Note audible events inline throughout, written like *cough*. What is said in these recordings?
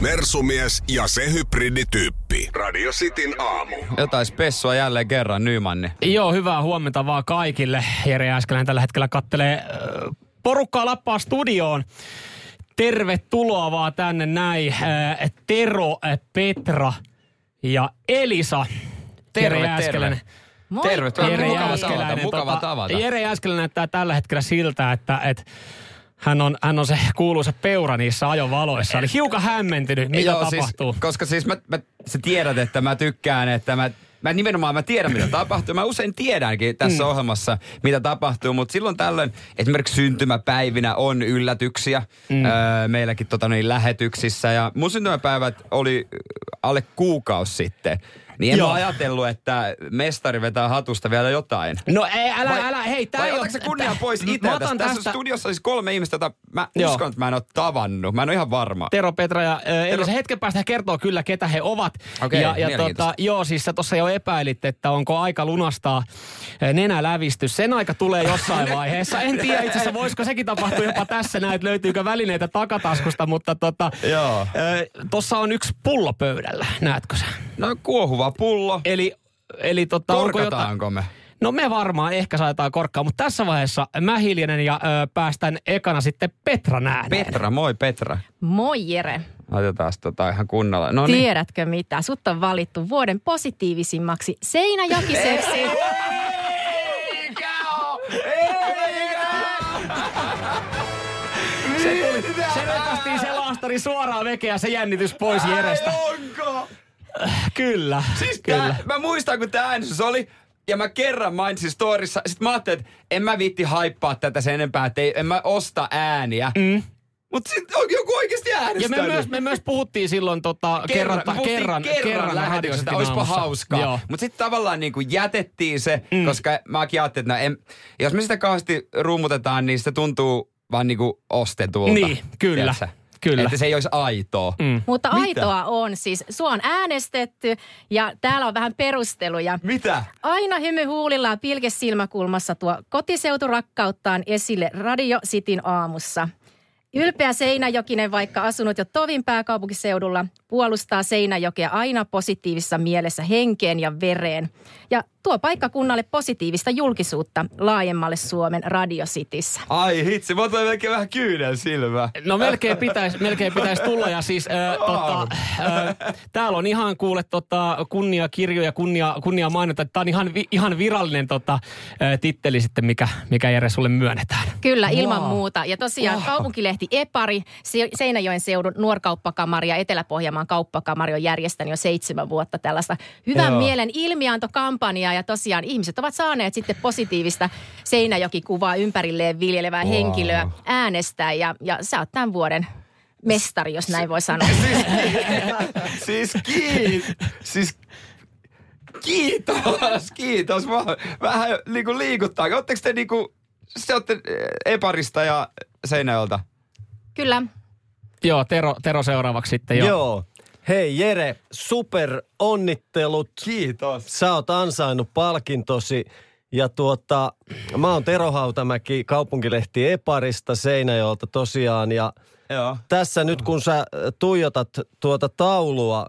Mersumies ja se hybridityyppi. Radio Cityn aamu. Jotain spessua jälleen kerran, Nymanni. Joo, hyvää huomenta vaan kaikille. Jere Äskeläinen tällä hetkellä kattelee äh, porukkaa Lappaa studioon. Tervetuloa vaan tänne näin. Äh, Tero, äh, Petra ja Elisa. Terve, Jere. Moi. Tervetuloa. Jere Mukava tavata, mukava tavata. Jere Jääskeläinen näyttää tällä hetkellä siltä, että, että hän on, hän on se kuuluisa peura niissä ajovaloissa. Eli hiukan hämmentynyt, mitä Joo, tapahtuu. Siis, koska siis mä, mä, sä tiedät, että mä tykkään, että mä Mä nimenomaan mä tiedän, mitä tapahtuu. Mä usein tiedänkin tässä mm. ohjelmassa, mitä tapahtuu, mutta silloin tällöin esimerkiksi syntymäpäivinä on yllätyksiä mm. öö, meilläkin tota, niin, lähetyksissä. Ja mun syntymäpäivät oli alle kuukausi sitten. Niin en Joo. mä ajatellut, että mestari vetää hatusta vielä jotain. No ei, älä, Vai- älä, hei, tää Vai ei ole... sä kunnian pois otan Tässä tästä- studiossa on siis kolme ihmistä, jota mä Joo. uskon, että mä en ole tavannut. Mä en ole ihan varma. Tero, Petra ja äh, Elisa. Hetken päästä kertoo kyllä, ketä he ovat. Okei, ja, ja tota, joo, siis sä tuossa jo epäilit, että onko aika lunastaa nenälävistys. Sen aika tulee jossain *laughs* vaiheessa. En tiedä itse asiassa, voisiko sekin tapahtua jopa tässä näin, että löytyykö välineitä takataskusta, mutta tota, tossa on yksi pullo pöydällä, näetkö sä? No kuohuva pullo. Eli, eli tota, onko jotain... Korkataanko me? No me varmaan ehkä saetaan korkkaa, mutta tässä vaiheessa mä hiljenen ja ö, päästän ekana sitten Petran ääneen. Petra, moi Petra. Moi Jere. Otetaan tota ihan kunnolla. No niin. Tiedätkö mitä? Sut on valittu vuoden positiivisimmaksi Seinäjokiseksi. Se tuli, se repästiin se laastari suoraan vekeä ja se jännitys pois Jerestä. onko? Kyllä, Siis kyllä. tää, mä muistan, kun tämä äänestys oli, ja mä kerran mainitsin storissa, sit mä ajattelin, että en mä viitti haippaa tätä sen enempää, että ei, en mä osta ääniä. Mm. Mut sit on joku oikeasti Ja äänestänyt. me myös, me myös puhuttiin silloin tota, kerran, kerran, puhuttiin kerran, kerran, lähetyksestä, Radio olisipa hauskaa. Mutta sitten tavallaan niin kuin jätettiin se, mm. koska mäkin ajattelin, että no en, jos me sitä kauheasti rummutetaan, niin se tuntuu vaan niin kuin ostetulta. Niin, kyllä, Tiedätkö? Kyllä. Että se ei olisi aitoa. Mm. Mutta Mitä? aitoa on siis. Sua on äänestetty ja täällä on vähän perusteluja. Mitä? Aina hymy huulillaan pilke silmäkulmassa tuo kotiseuturakkauttaan esille Radio Cityn aamussa. Ylpeä Seinäjokinen, vaikka asunut jo tovin pääkaupunkiseudulla, puolustaa Seinäjokea aina positiivisessa mielessä henkeen ja vereen. Ja tuo paikkakunnalle positiivista julkisuutta laajemmalle Suomen Radio Cityssä. Ai hitsi, mä otan melkein vähän kyynel silmää. No melkein pitäisi melkein pitäis tulla ja siis äh, tota, äh, täällä on ihan kuule tota, kunnia kirjoja, kunnia, kunnia mainita. Tämä on ihan, vi, ihan virallinen tota, äh, titteli sitten, mikä, mikä Jere sulle myönnetään. Kyllä, ilman Wow. muuta. Ja tosiaan Wow. kaupunkilehti Epari, Se- Seinäjoen seudun nuorkauppakamari ja Etelä-Pohjanmaan kauppakamari on järjestänyt jo seitsemän vuotta tällaista hyvän Joo. mielen ilmiantokampanjaa. Ja tosiaan ihmiset ovat saaneet sitten positiivista Seinäjoki-kuvaa ympärilleen viljelevää Wow. henkilöä äänestää. Ja, ja sä oot tämän vuoden mestari, jos näin voi sanoa. siis kiit, siis kiitos, kiitos. Mä vähän niinku liikuttaa. Oletteko te niinku, se olette eh, Eparista ja Seinäjolta? Kyllä. Joo, Tero, Tero seuraavaksi sitten. Joo. Joo. Hei Jere, super onnittelut. Kiitos. Sä oot ansainnut palkintosi. Ja tuota, mä oon Tero Hautamäki, kaupunkilehti Eparista Seinäjoelta tosiaan. Ja Joo. tässä nyt kun sä tuijotat tuota taulua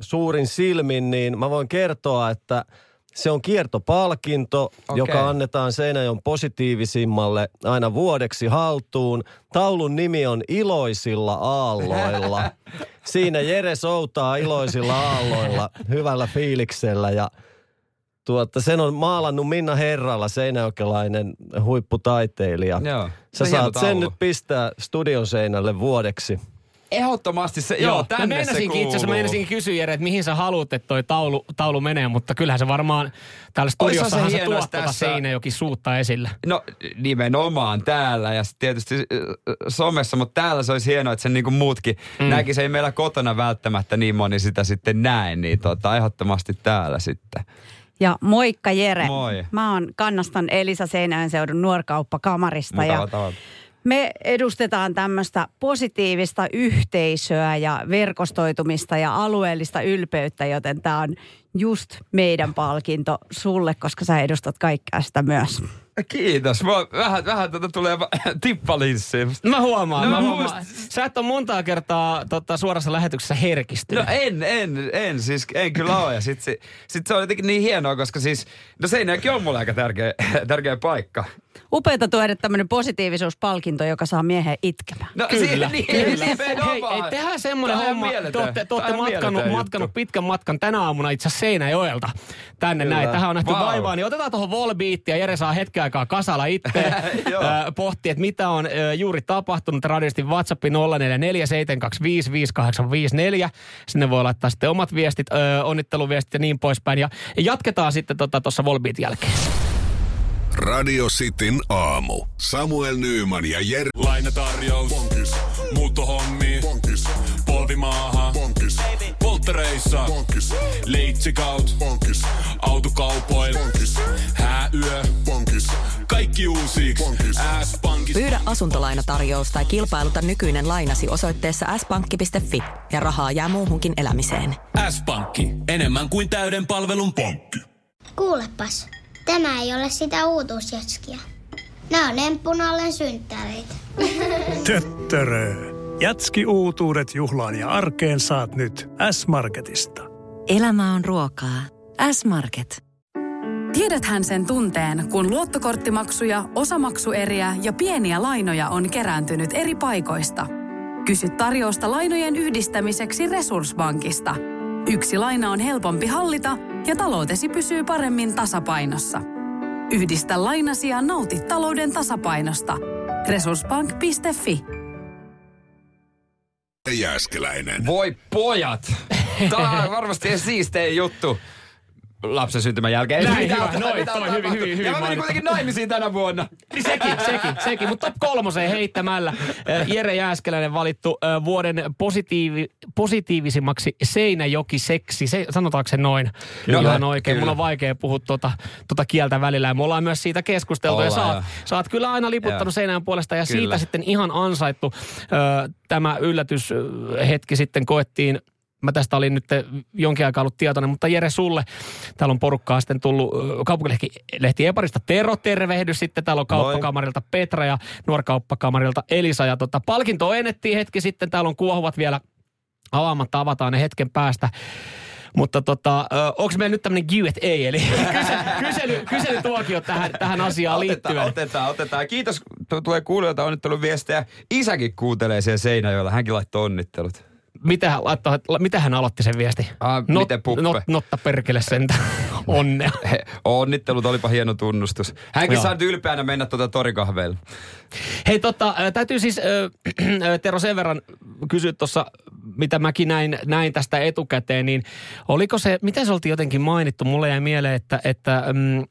suurin silmin, niin mä voin kertoa, että se on kiertopalkinto, Okei. joka annetaan Seinäjoen positiivisimmalle aina vuodeksi haltuun. Taulun nimi on Iloisilla aalloilla. *laughs* Siinä Jere soutaa iloisilla aalloilla, hyvällä fiiliksellä ja tuota, sen on maalannut Minna Herralla, seinäjokelainen huipputaiteilija. Joo. Sä saat sen nyt pistää studion seinälle vuodeksi. Ehdottomasti se, joo, Joo, mä tänne se meinasinkin kuuluu. itse asiassa meinasinkin kysyä Jere, että mihin sä haluat, että toi taulu, taulu menee, mutta kyllähän se varmaan täällä se studiossahan se, jos tuota tässä- Seinäjoki suutta esille. No nimenomaan täällä ja tietysti äh, somessa, mutta täällä se olisi hienoa, että sen niin kuin muutkin mm. näkisi. Ei meillä kotona välttämättä niin moni sitä sitten näe, niin tota, ehdottomasti täällä sitten. Ja moikka Jere. Moi. Mä oon kannastan Elisa Seinäjön seudun nuorkauppakamarista. Mukava ja. Me edustetaan tämmöistä positiivista yhteisöä ja verkostoitumista ja alueellista ylpeyttä, joten tämä on just meidän palkinto sulle, koska sä edustat kaikkea sitä myös. Kiitos. Mua vähän, vähän tuota tulee va- *laughs* tippalinssi. Mä huomaan, No, mä mä huomaan. Sä et ole montaa kertaa tota, suorassa lähetyksessä herkistynyt. No en, en, en, siis en kyllä ole. Ja sit se, sit se on jotenkin niin hienoa, koska siis, no Seinäjoki on mulle aika tärkeä, *laughs* tärkeä paikka. Upeata tuoda tämmöinen positiivisuuspalkinto, joka saa miehen itkemään. No, Kyllä, si- *laughs* niin, kyllä. Hei, ei, tehdään semmoinen homma. Te olette, te olette matkanut, matkanut pitkän matkan tänä aamuna itse asiassa Seinäjoelta tänne Kyllä. näin. Tähän on nähty Vau. vaivaa, niin otetaan tuohon Volbeattiin ja Jere saa hetken aikaa kasalla itse. *laughs* Pohti, että mitä on juuri tapahtunut. Radistin WhatsApp 0447255854. Sinne voi laittaa sitten omat viestit, onnitteluviestit ja niin poispäin. Ja jatketaan sitten tuossa tota, Volbeatin jälkeen. Radio Cityn aamu. Samuel Nyyman ja Jere Lainatarjous. Bonkis. Muuttohommi. Bonkis. Polvimaaha. Bonkis. Polttereissa. Bonkis. Leitsikaut. Bonkis. Autokaupoil. Bonkis. Hääyö. Bonkis. Kaikki uusi. S-pankki. Pyydä asuntolainatarjous tai kilpailuta nykyinen lainasi osoitteessa s-pankki.fi ja rahaa jää muuhunkin elämiseen. S-pankki. Enemmän kuin täyden palvelun pankki. Kuulepas, tämä ei ole sitä uutuusjatskia. Nämä on emppunallen synttäreitä. *laughs* Töttörö. Jatski uutuudet juhlaan ja arkeen saat nyt S-Marketista. Elämä on ruokaa. S-Market. Tiedäthän sen tunteen, kun luottokorttimaksuja, osamaksueriä ja pieniä lainoja on kerääntynyt eri paikoista. Kysy tarjousta lainojen yhdistämiseksi Resurssbankista. Yksi laina on helpompi hallita ja taloutesi pysyy paremmin tasapainossa. Yhdistä lainasi ja nauti talouden tasapainosta. Resurssbank.fi Jääskeläinen. Voi pojat! Tämä on varmasti *laughs* siistein juttu lapsen syntymän jälkeen. Näin, Mitä- hyvä. Noin, mitä toi, on hyvin, hyvin, hyvin Ja mä menin kuitenkin naimisiin tänä vuonna. Niin sekin, sekin, sekin. Mutta top kolmoseen heittämällä Jere Jääskeläinen valittu vuoden positiivi, positiivisimmaksi Seinäjoki-seksi. Se, sanotaanko se noin? Kyllä, Ihan oikein. kyllä. Mun on vaikea puhua tuota, tuota kieltä välillä. Ja me ollaan myös siitä keskusteltu. ja Ollaan, sä oot, sä oot kyllä aina liputtanut Joo. Seinäjän puolesta. Ja Kyllä. siitä sitten ihan ansaittu äh, tämä yllätyshetki sitten koettiin Mä tästä olin nyt jonkin aikaa ollut tietoinen, mutta Jere sulle, täällä on porukkaa sitten tullut kaupunkilehti lehti Eparista Tero, tervehdys sitten. Täällä on kauppakamarilta Petra ja nuorkauppakamarilta Elisa. Ja tota, palkinto ennettiin hetki sitten, täällä on kuohuvat vielä avaamatta, avataan ne hetken päästä. Mutta tota, onko meillä nyt tämmöinen Q&A, eli *laughs* kysely, kysely, kyselytuokio tähän, tähän asiaan Otetaan, liittyen. otetaan, otetaan. Kiitos, tu- tulee kuulijoilta onnitteluviestejä. Isäkin kuuntelee siellä Seinäjoella. Hänkin laittoi onnittelut. Mitä hän, laittoi, mitä hän aloitti sen viesti? Ah, miten puppe? Not, notta perkele sentä. *laughs* Onnea. He, onnittelut, olipa hieno tunnustus. Hänkin Joo. saa nyt ylpeänä mennä tuota torikahveilla. Hei tota, täytyy siis äh, *clears throat* Tero sen verran kysyä tuossa, mitä mäkin näin, näin tästä etukäteen, niin oliko se, miten se oltiin jotenkin mainittu? Mulle jäi mieleen, että, että mm,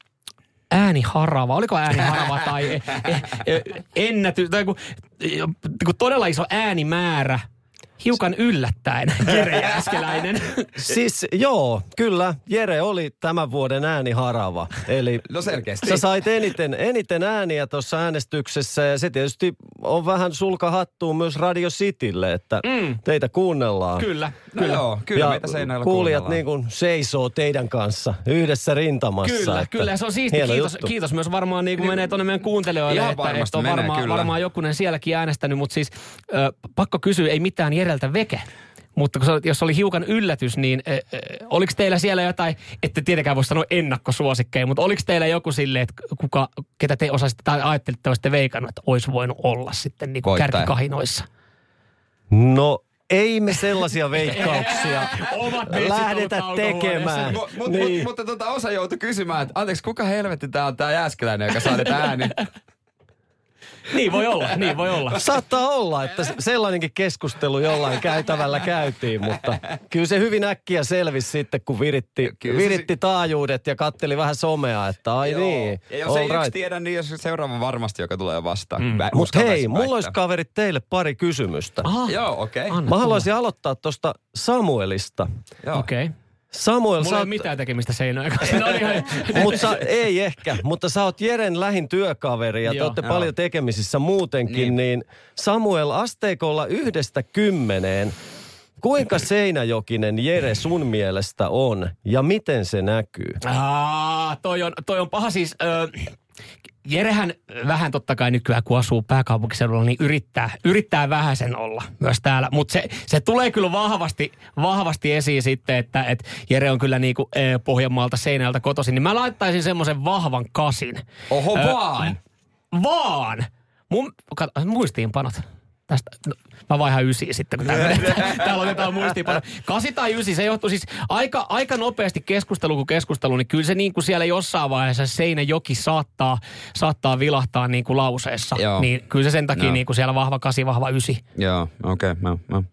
ääni harava, oliko ääni harava tai eh, eh, eh, ennätys, tai kun, kun todella iso äänimäärä, hiukan yllättäen, *laughs* Jere Jääskeläinen. Siis joo, kyllä. Jere oli tämän vuoden ääni harava. Eli No selkeästi. sä sait eniten, eniten ääniä tuossa äänestyksessä ja se tietysti on vähän sulka hattuun myös Radio Citylle, että Mm. teitä kuunnellaan. Kyllä, No kyllä. joo, kyllä ja meitä kuulijat niin kuin seisoo teidän kanssa yhdessä rintamassa. Kyllä, että kyllä. Se on siisti. Kiitos, juttu. kiitos myös varmaan niin kuin menee tuonne meidän kuuntelijoille, Ihan että, varmasti että on menee, varmaan, kyllä. varmaan jokunen sielläkin äänestänyt, mutta siis ö, pakko kysyä, ei mitään Jereltä veke. Mutta kun jos oli hiukan yllätys, niin ö, ö, oliko teillä siellä jotain, ette tietenkään voi sanoa ennakkosuosikkeja, mutta oliko teillä joku silleen, että kuka, ketä te osasitte tai ajattelitte, että olisitte veikannut, että olisi voinut olla sitten niin kuin kärkikahinoissa? No ei me sellaisia veikkauksia *laughs* lähdetä tekemään. Mut, mut, niin. mut, mutta tota osa joutui kysymään, että anteeksi, kuka helvetti tää on tää Jääskeläinen, joka saa näitä ääniä? *laughs* Niin voi olla, niin voi olla. Saattaa olla, että se- sellainenkin keskustelu jollain käytävällä käytiin, mutta kyllä se hyvin äkkiä selvisi sitten, kun viritti, Kyllä se- viritti taajuudet ja katteli vähän somea, että ai niin, Ja jos ei all yksi right. tiedä, niin jos seuraava varmasti, joka tulee vastaan. Mm. Mutta hei, mulla olisi kaverit teille pari kysymystä. Aha, Joo, okei. Okay. anna Mä tulla. haluaisin aloittaa tuosta Samuelista. Joo. Okei. Okay. Samuel, Mulla sä ei oot, mitään tekemistä Seinäjoen kanssa. No ihan, *laughs* mut sä, ei ehkä, mutta sä oot Jeren lähin työkaveri ja te olette Joo. paljon tekemisissä muutenkin, Niin. niin Samuel, asteikolla yhdestä kymmeneen, kuinka *clears throat* Seinäjokinen Jere sun mielestä on ja miten se näkyy? Aa, toi on, toi on paha siis. Ö, Jerehän vähän totta kai nykyään, kun asuu pääkaupunkiseudulla, niin yrittää, yrittää vähän sen olla myös täällä. Mutta se, se tulee kyllä vahvasti, vahvasti esiin sitten, että et Jere on kyllä niinku, e, Pohjanmaalta Seinältä kotoisin. Niin mä laittaisin semmoisen vahvan kasin. Oho Ö, vaan. Vaan! Mun, kato, muistiinpanot. Tästä, no, mä vaihan ysiin sitten, kun täällä, *laughs* täällä otetaan muistiinpanot. Kasi tai ysi, se johtuu siis aika, aika nopeasti keskustelu kuin keskustelu, niin kyllä se niin kuin siellä jossain vaiheessa Seinäjoki saattaa, saattaa vilahtaa niin kuin lauseessa. Joo. Niin kyllä se sen takia Joo. niin kuin siellä vahva kasi, vahva ysi. Joo, okei. Okay, no,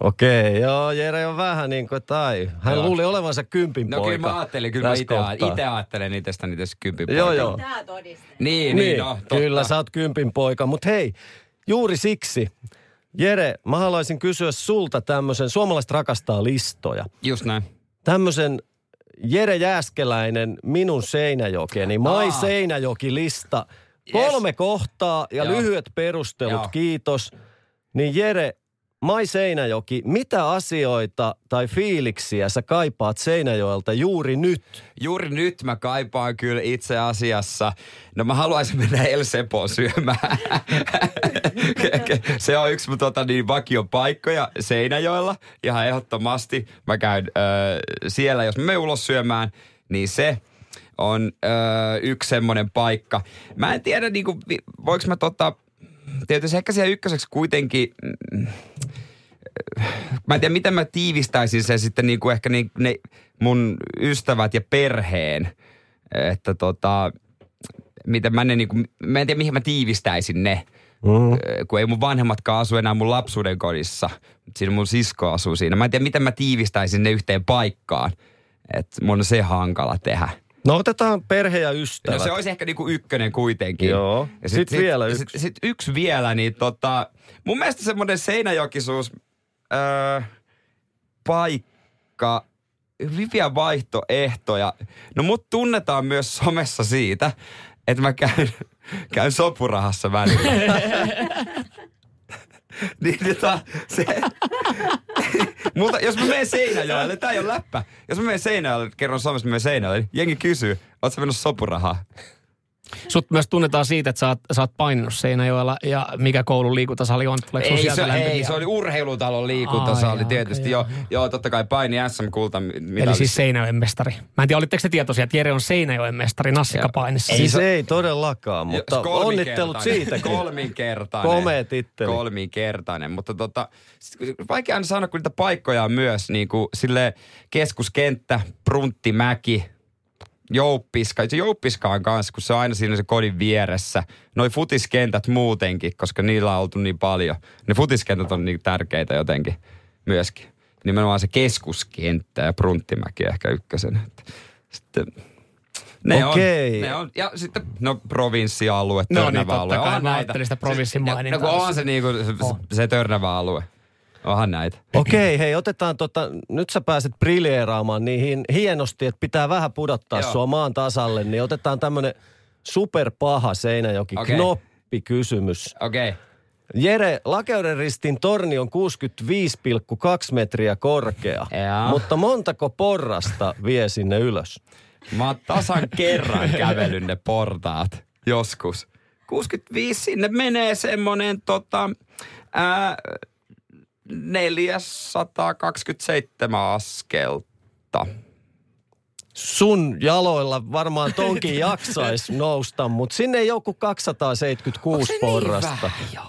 Okei, joo, Jere on vähän niin kuin tai. Hän Joo. luuli olevansa kympin No poika. kyllä mä ajattelin, kyllä mä tässä itse, ajattelen itsestäni tässä kympin Joo, poika. joo. Todistaa. Niin, niin, Niin, no, totta. kyllä sä oot kympin poika. Mutta hei, juuri siksi, Jere, mä haluaisin kysyä sulta tämmöisen, suomalaiset rakastaa listoja. Just näin. Tämmöisen Jere Jääskeläinen, minun Seinäjokeni, Mai Aa. Seinäjoki-lista. Yes. Kolme kohtaa ja Joo. lyhyet perustelut, Joo. kiitos. Niin Jere, Mai Seinäjoki, mitä asioita tai fiiliksiä sä kaipaat Seinäjoelta juuri nyt? Juuri nyt mä kaipaan kyllä itse asiassa. No mä haluaisin mennä El Sepoon syömään. *laughs* Se on yksi tota, niin, vakiopaikkoja Seinäjoella. Ihan ehdottomasti. Mä käyn ö, siellä, jos menen ulos syömään, niin se on ö, yksi semmoinen paikka. Mä en tiedä, niin kuin, voiko mä tota, tietysti ehkä siellä ykköseksi kuitenkin... mm, mä en tiedä, miten mä tiivistäisin sen sitten niin kuin ehkä niin, ne mun ystävät ja perheen. Että tota, miten mä ne niin kuin, mä en tiedä, mihin mä tiivistäisin ne. Mm. Kun ei mun vanhemmatkaan asu enää mun lapsuuden kodissa. Siinä mun sisko asuu siinä. Mä en tiedä, miten mä tiivistäisin ne yhteen paikkaan. Että mun on se hankala tehdä. No otetaan perhe ja ystävät. No se olisi ehkä niinku ykkönen kuitenkin. Joo. Ja Sit vielä Sit, yksi. sit yksi vielä, niin tota, mun mielestä semmoinen Seinäjokisuus öö, paikka, hyviä vaihtoehtoja. No mut tunnetaan myös somessa siitä, että mä käyn, *laughs* käyn sopurahassa välillä. *laughs* *laughs* niin tota, se, *laughs* mutta jos mä menen Seinäjoelle, tää ei ole läppä. Jos mä menen Seinäjoelle, kerron Suomessa, mä menen Seinäjoelle, niin jengi kysyy, oot sä mennyt sopurahaa? Sut myös tunnetaan siitä, että sä oot, sä oot paininut Seinäjoella ja mikä koulun liikuntasali on. Tuleeko Ei se, ei, se oli urheilutalon liikuntasali Ai, tietysti. joo, joo. joo, totta kai paini SM-kulta. Eli siis Seinäjoen mestari. Mä en tiedä, olitteko te tietoisia, että Jere on Seinäjoen mestari nassikkapainissa. Ei, siis ei todellakaan, mutta onnittelut siitä. Kolminkertainen. Komea titteli. Kolminkertainen, mutta tota, vaikea aina sanoa, kun niitä paikkoja on myös niin kuin sille keskuskenttä, Prunttimäki, Jouppiska. Se Jouppiska on kanssa, kun se on aina siinä se kodin vieressä. Noi futiskentät muutenkin, koska niillä on oltu niin paljon. Ne futiskentät on niin tärkeitä jotenkin myöskin. Nimenomaan se keskuskenttä ja Prunttimäki ehkä ykkösen. Sitten ne Okei. on, ne on, ja sitten, no provinssialue, No niin, Törnävä totta alue. kai. Mä näitä. ajattelin sitä provinssin mainintaa. No kun onhan se niinku, se, se Törnävä alue. Onhan näitä. Okei, hei, otetaan tota, nyt sä pääset briljeeraamaan niihin hienosti, että pitää vähän pudottaa Joo. sua maan tasalle, niin otetaan tämmönen superpaha Seinäjoki Okei. knoppikysymys. Okei. Okay. Jere, Lakeuden ristin torni on 65,2 metriä korkea, Jaa. mutta montako porrasta vie sinne ylös? Mä oon tasan kerran kävellyt ne portaat joskus. 65 sinne menee semmonen tota, ää, 427 askelta. Sun jaloilla varmaan tonkin jaksais nousta, mutta sinne ei joku 276 porrasta. Niin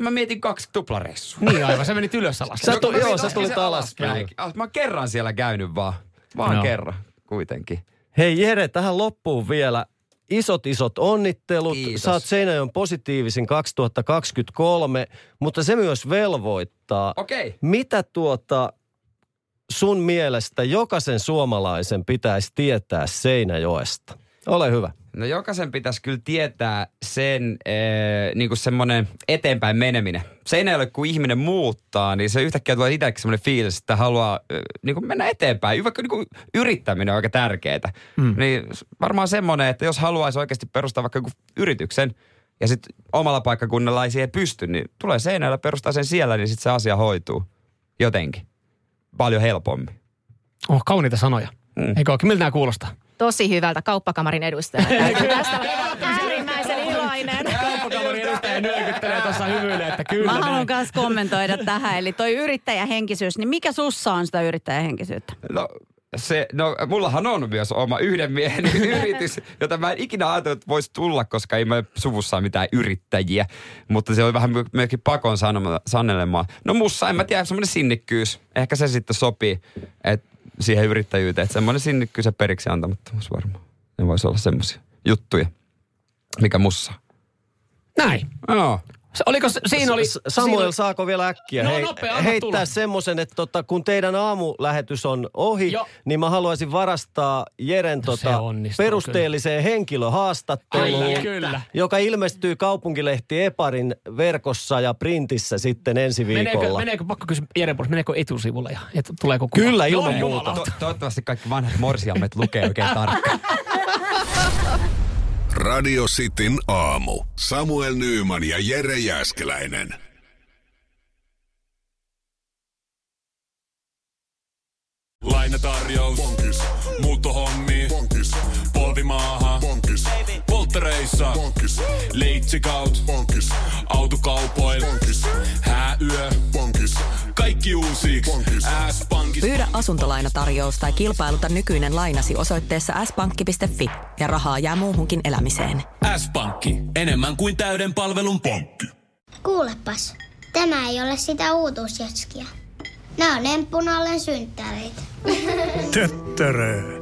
Mä mietin kaksi tuplareissua. Niin aivan, sä menit ylös alas. Sä tu- mä joo, sä tulit alaspäin. Ah, Mä oon kerran siellä käynyt vaan. Vaan Joo. kerran kuitenkin. Hei Jere, tähän loppuun vielä isot isot onnittelut. Kiitos. Saat Seinäjoen positiivisin 2023, mutta se myös velvoittaa. Okei. Mitä tuota sun mielestä jokaisen suomalaisen pitäisi tietää Seinäjoesta? Ole hyvä. No jokaisen pitäisi kyllä tietää sen ee, niin kuin semmoinen eteenpäin meneminen. Se ei ole, kun ihminen muuttaa, niin se yhtäkkiä tulee itsekin semmoinen fiilis, että haluaa ee, niin kuin mennä eteenpäin. Vaikka niin kuin yrittäminen on aika tärkeää. Mm. Niin varmaan semmoinen, että jos haluaisi oikeasti perustaa vaikka joku yrityksen, ja sitten omalla paikkakunnalla ei siihen pysty, niin tulee seinällä perustaa sen siellä, niin sitten se asia hoituu jotenkin. Paljon helpommin. Oh, kauniita sanoja. Mm. Eikö oikein? Miltä nämä kuulostaa? Tosi hyvältä kauppakamarin edustaja. *laughs* Tästä äärimmäisen iloinen. Kauppakamarin edustaja nyökyttelee tuossa hymyilee, että kyllä. Mä haluan myös kommentoida tähän. Eli toi yrittäjähenkisyys, niin mikä sussa on sitä yrittäjähenkisyyttä? No, se, no, mullahan on myös oma yhden miehen *laughs* yritys, jota mä en ikinä ajatellut, että voisi tulla, koska ei me suvussa mitään yrittäjiä. Mutta se oli vähän myöskin pakon sanoma, sanelemaan. No mussa, en mä tiedä, semmoinen sinnikkyys. Ehkä se sitten sopii että siihen yrittäjyyteen. Että semmoinen sinnikkyys ja periksi antamattomuus varmaan. Ne voisi olla semmoisia juttuja, mikä mussa. Näin. Joo. Oliko, se- siinä oli... Samuel, siinä saako vielä äkkiä No, hei, nopea, heittää semmoisen, että tota, kun teidän aamulähetys on ohi, Joo. niin mä haluaisin varastaa Jeren No tota, perusteelliseen henkilöhaastatteluun, Kyllä, kyllä. joka ilmestyy kaupunkilehti Eparin verkossa ja printissä sitten ensi Meneekö, viikolla. meneekö, pakko kysyä Jere Puolesta, meneekö etusivulle ja et, tuleeko kuva? Kyllä, ilman Joo, muuta. To- toivottavasti kaikki vanhat morsiammet lukee oikein *laughs* tarkkaan. Radio Cityn aamu. Samuel Nyyman ja Jere Jäskeläinen. Lainatarjous. Bonkis. Muuttohommi. Bonkis. Polvimaaha. Bonkis. Polttereissa. Bonkis. Leitsikaut. Bonkis. Autokaupoil. Bonkis. Hääyö. Bonkis. Kaikki uusi. S-pankki. Pyydä asuntolainatarjous tai kilpailuta nykyinen lainasi osoitteessa s-pankki.fi ja rahaa jää muuhunkin elämiseen. S-pankki. Enemmän kuin täyden palvelun pankki. Kuulepas, tämä ei ole sitä uutuusjatskia. Nämä on emppunallen synttäreitä. Töttörö.